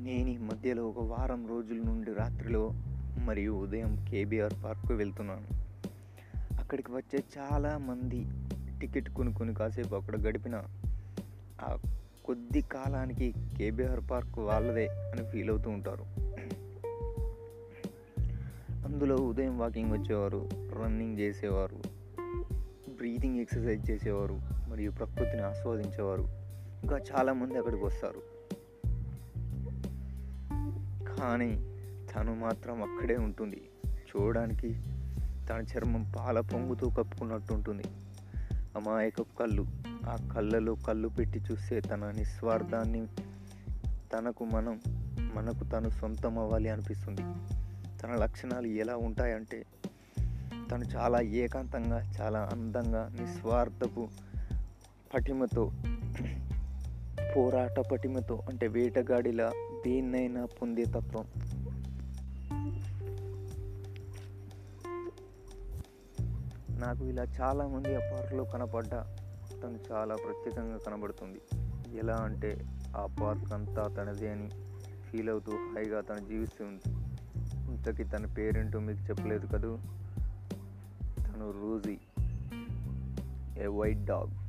నేను ఈ మధ్యలో ఒక వారం రోజుల నుండి రాత్రిలో మరియు ఉదయం కేబీఆర్ పార్క్కు వెళ్తున్నాను. అక్కడికి వచ్చే చాలామంది టికెట్ కొనుక్కొని కాసేపు అక్కడ గడిపిన ఆ కొద్ది కాలానికి కేబీఆర్ పార్క్ వాళ్ళదే అని ఫీల్ అవుతూ ఉంటారు. అందులో ఉదయం వాకింగ్ వచ్చేవారు రన్నింగ్ చేసేవారు బ్రీతింగ్ ఎక్సర్సైజ్ చేసేవారు మరియు ప్రకృతిని ఆస్వాదించేవారు. ఇంకా చాలామంది అక్కడికి వస్తారు. కానీ తను మాత్రం అక్కడే ఉంటుంది. చూడడానికి తన చర్మం పాల పొంగుతూ కప్పుకున్నట్టు ఉంటుంది అమాయక కళ్ళు. ఆ కళ్ళలో కళ్ళు పెట్టి చూస్తే తన నిస్వార్థాన్ని తనకు మనం మనకు తను సొంతం అవ్వాలి అనిపిస్తుంది. తన లక్షణాలు ఎలా ఉంటాయంటే తను చాలా ఏకాంతంగా చాలా అందంగా నిస్వార్థపు పటిమతో పోరాట పటిమతో అంటే వేటగాడిలా దేన్నైనా పొందే తత్వం. నాకు ఇలా చాలామంది ఆ పార్క్లో కనపడ్డా తను చాలా ప్రత్యేకంగా కనబడుతుంది. ఎలా అంటే ఆ పార్క్ అంతా తనదే అని ఫీల్ అవుతూ హాయిగా తను జీవిస్తుంది ఇంతకీ తన పేరేంటో మీకు చెప్పలేదు కదూ? తను రోజీ ఏ వైట్ డాగ్.